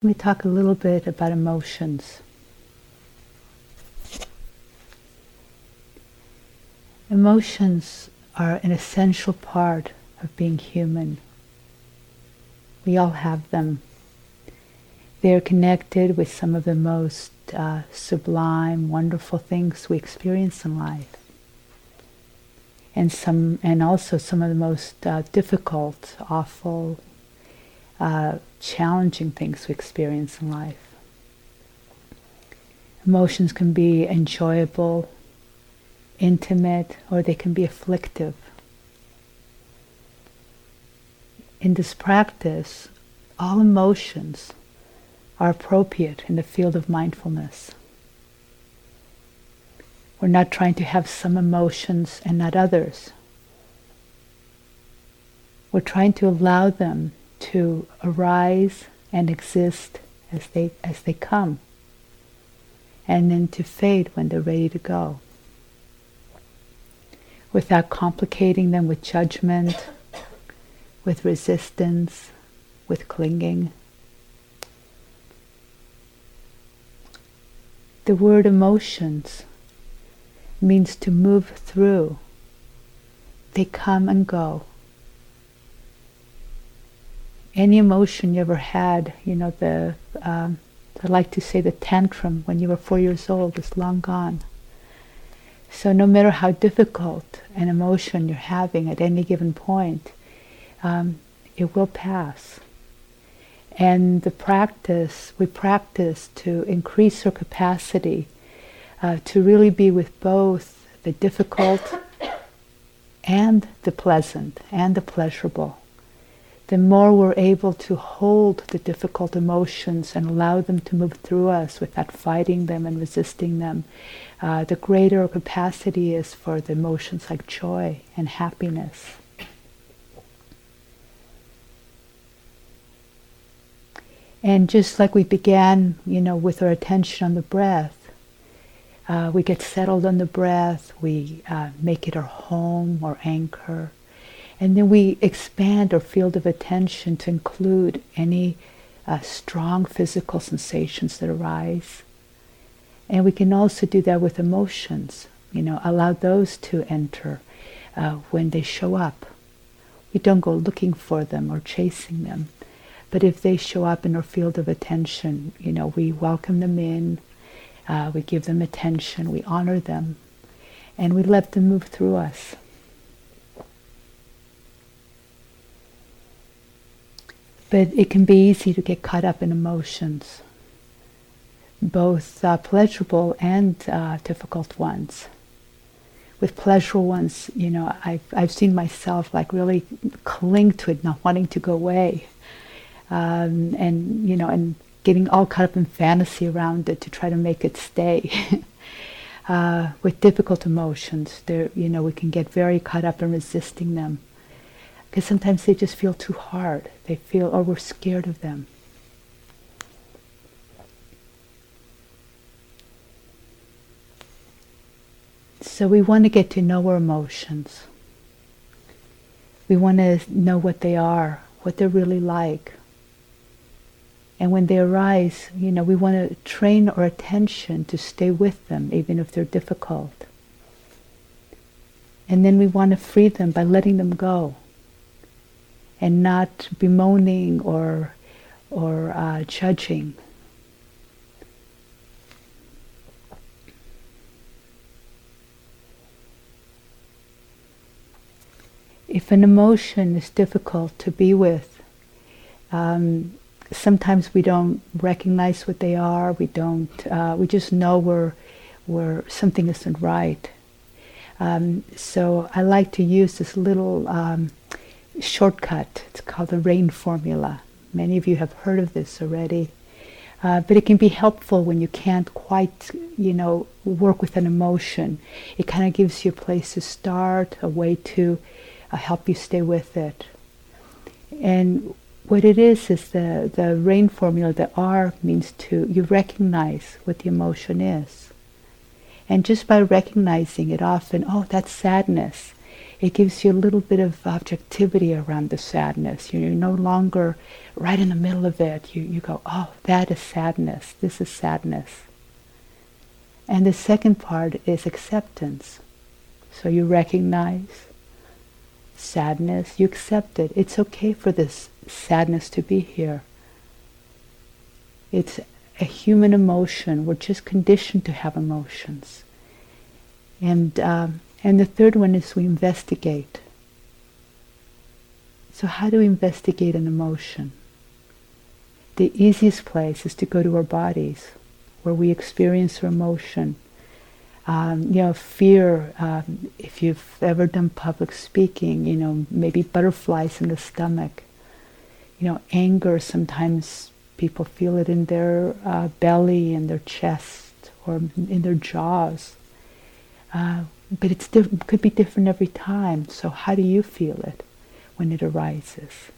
Let me talk a little bit about emotions. Emotions are an essential part of being human. We all have them. They are connected with some of the most uh, sublime, wonderful things we experience in life, and some, and also some of the most uh, difficult, awful, uh, challenging things we experience in life. Emotions can be enjoyable, intimate, or they can be afflictive. In this practice, all emotions are appropriate in the field of mindfulness. We're not trying to have some emotions and not others. We're trying to allow them to arise and exist as they, as they come, and then to fade when they're ready to go, without complicating them with judgment, with resistance, with clinging. The word emotions means to move through. They come and go. Any emotion you ever had, you know, the, um, I like to say the tantrum when you were four years old is long gone. So no matter how difficult an emotion you're having at any given point, um, it will pass. And the practice, we practice to increase our capacity uh, to really be with both the difficult and the pleasant and the pleasurable. The more we're able to hold the difficult emotions and allow them to move through us without fighting them and resisting them, uh, the greater our capacity is for the emotions like joy and happiness. And just like we began, you know, with our attention on the breath, uh, we get settled on the breath, we uh, make it our home or anchor, and then we expand our field of attention to include any uh, strong physical sensations that arise. And we can also do that with emotions, you know, allow those to enter uh, when they show up. We don't go looking for them or chasing them. But if they show up in our field of attention, you know, we welcome them in, uh, we give them attention, we honor them, and we let them move through us. But it can be easy to get caught up in emotions, both uh, pleasurable and uh, difficult ones. With pleasurable ones, you know, I've, I've seen myself like really cling to it, not wanting to go away um, and you know, and getting all caught up in fantasy around it to try to make it stay. uh, with difficult emotions, there, you know, we can get very caught up in resisting them because sometimes they just feel too hard. They feel, or we're scared of them. So we want to get to know our emotions. We want to know what they are, what they're really like. And when they arise, you know, we want to train our attention to stay with them, even if they're difficult. And then we want to free them by letting them go and not bemoaning or, or uh, judging. If an emotion is difficult to be with, um, sometimes we don't recognize what they are. We don't. Uh, we just know we're, we're something isn't right. Um, so I like to use this little um, shortcut. It's called the RAIN formula. Many of you have heard of this already. Uh, but it can be helpful when you can't quite, you know, work with an emotion. It kind of gives you a place to start, a way to uh, help you stay with it. And what it is is the, the RAIN formula, the R means to, you recognize what the emotion is. And just by recognizing it often, oh, that's sadness. It gives you a little bit of objectivity around the sadness. You're no longer right in the middle of it. You, you go, oh, that is sadness. This is sadness. And the second part is acceptance. So you recognize sadness, you accept it. It's okay for this sadness to be here. It's a human emotion. We're just conditioned to have emotions. And, um, and the third one is we investigate. So, how do we investigate an emotion? The easiest place is to go to our bodies, where we experience our emotion. Um, you know, fear, um, if you've ever done public speaking, you know, maybe butterflies in the stomach. You know, anger, sometimes people feel it in their uh, belly, in their chest, or in their jaws. Uh, but it diff- could be different every time. So, how do you feel it when it arises?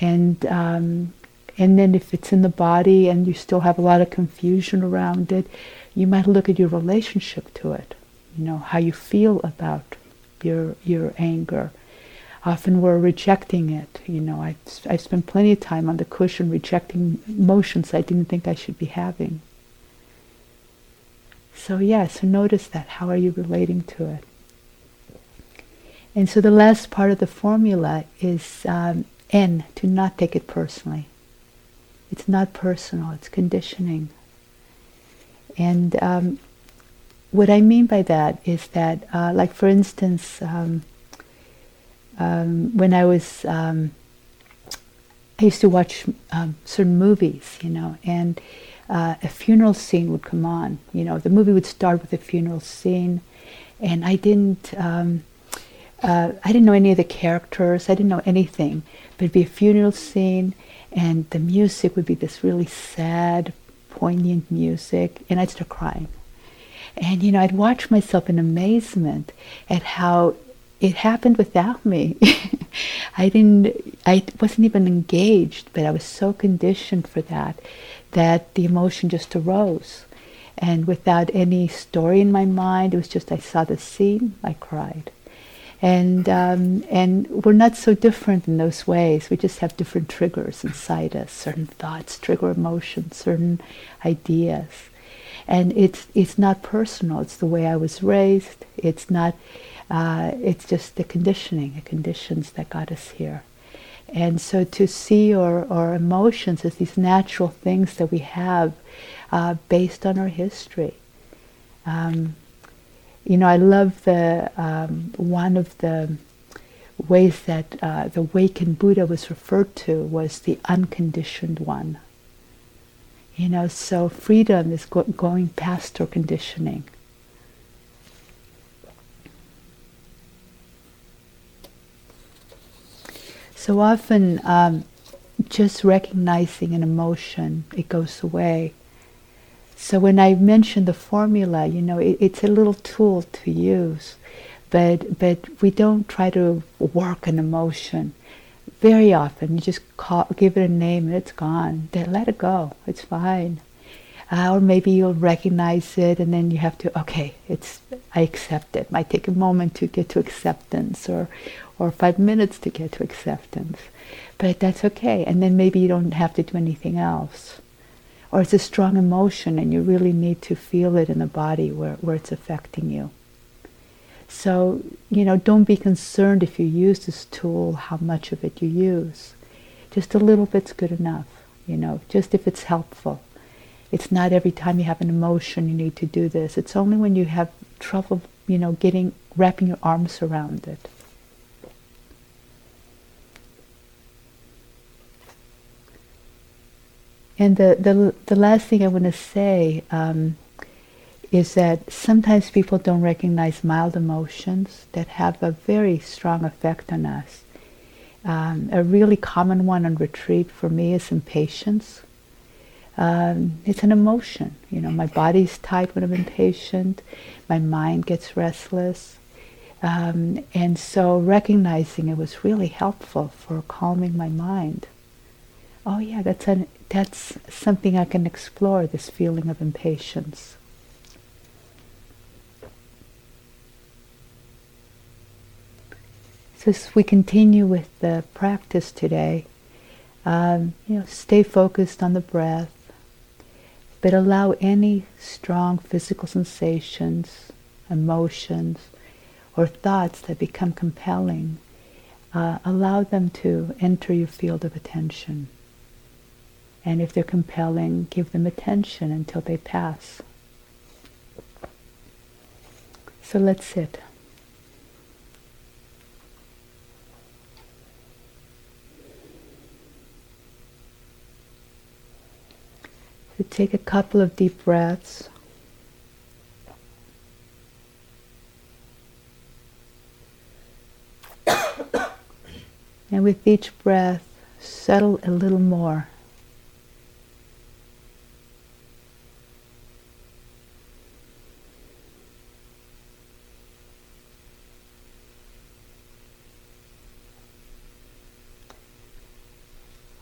And um, and then if it's in the body and you still have a lot of confusion around it, you might look at your relationship to it. You know how you feel about your your anger. Often we're rejecting it. You know, I I spent plenty of time on the cushion rejecting emotions I didn't think I should be having. So, yeah, so notice that. How are you relating to it? And so the last part of the formula is um, N, to not take it personally. It's not personal, it's conditioning. And um, what I mean by that is that, uh, like for instance, um, um when I was, um, I used to watch um, certain movies, you know, and uh, a funeral scene would come on. You know, the movie would start with a funeral scene, and I didn't. Um, uh, I didn't know any of the characters. I didn't know anything. But it'd be a funeral scene, and the music would be this really sad, poignant music, and I'd start crying. And you know, I'd watch myself in amazement at how it happened without me. I didn't. I wasn't even engaged, but I was so conditioned for that that the emotion just arose. And without any story in my mind, it was just I saw the scene, I cried. And, um, and we're not so different in those ways. We just have different triggers inside us. Certain thoughts trigger emotions, certain ideas. And it's, it's not personal. It's the way I was raised. It's not, uh, it's just the conditioning, the conditions that got us here. And so to see our, our emotions as these natural things that we have uh, based on our history. Um, you know, I love the um, one of the ways that uh, the awakened Buddha was referred to was the unconditioned one. You know, so freedom is go- going past our conditioning. So often, um, just recognizing an emotion, it goes away. So when I mention the formula, you know, it, it's a little tool to use, but but we don't try to work an emotion. Very often, you just call, give it a name and it's gone. Let it go. It's fine. Uh, or maybe you'll recognize it and then you have to okay it's i accept it might take a moment to get to acceptance or or five minutes to get to acceptance. But that's okay. And then maybe you don't have to do anything else. Or it's a strong emotion and you really need to feel it in the body where, where it's affecting you. So, you know, don't be concerned if you use this tool, how much of it you use. Just a little bit's good enough, you know, just if it's helpful. It's not every time you have an emotion you need to do this. It's only when you have trouble, you know, getting wrapping your arms around it. And the, the, the last thing I want to say um, is that sometimes people don't recognize mild emotions that have a very strong effect on us. Um, a really common one on retreat for me is impatience. Um, it's an emotion. You know, my body's tight when I'm impatient. My mind gets restless. Um, and so recognizing it was really helpful for calming my mind. Oh yeah, that's an that's something I can explore, this feeling of impatience. So as we continue with the practice today, um, you know, stay focused on the breath, but allow any strong physical sensations, emotions, or thoughts that become compelling, uh, allow them to enter your field of attention. And if they're compelling, give them attention until they pass. So let's sit. So take a couple of deep breaths. and with each breath, settle a little more.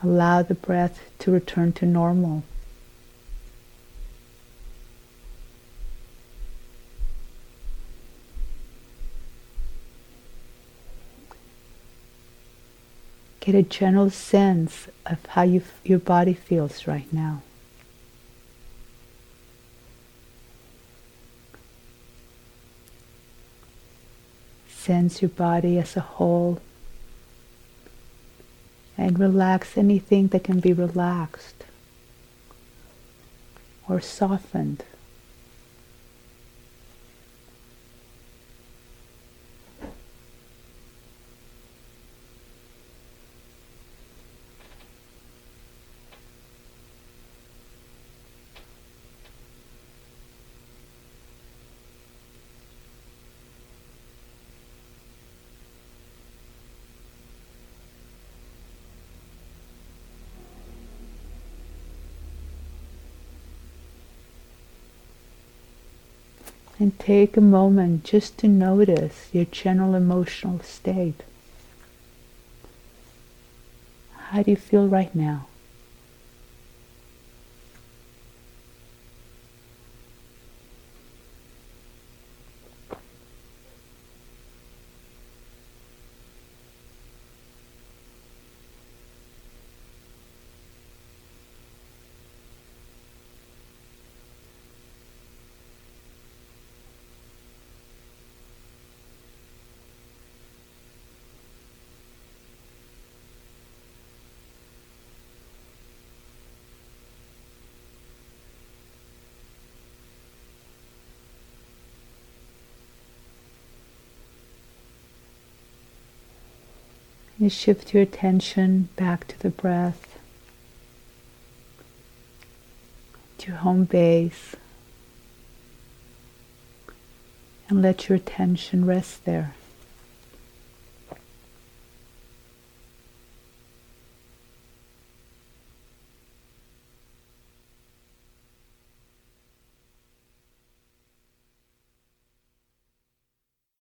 Allow the breath to return to normal. Get a general sense of how you, your body feels right now. Sense your body as a whole and relax anything that can be relaxed or softened. And take a moment just to notice your general emotional state. How do you feel right now? You shift your attention back to the breath, to your home base, and let your attention rest there.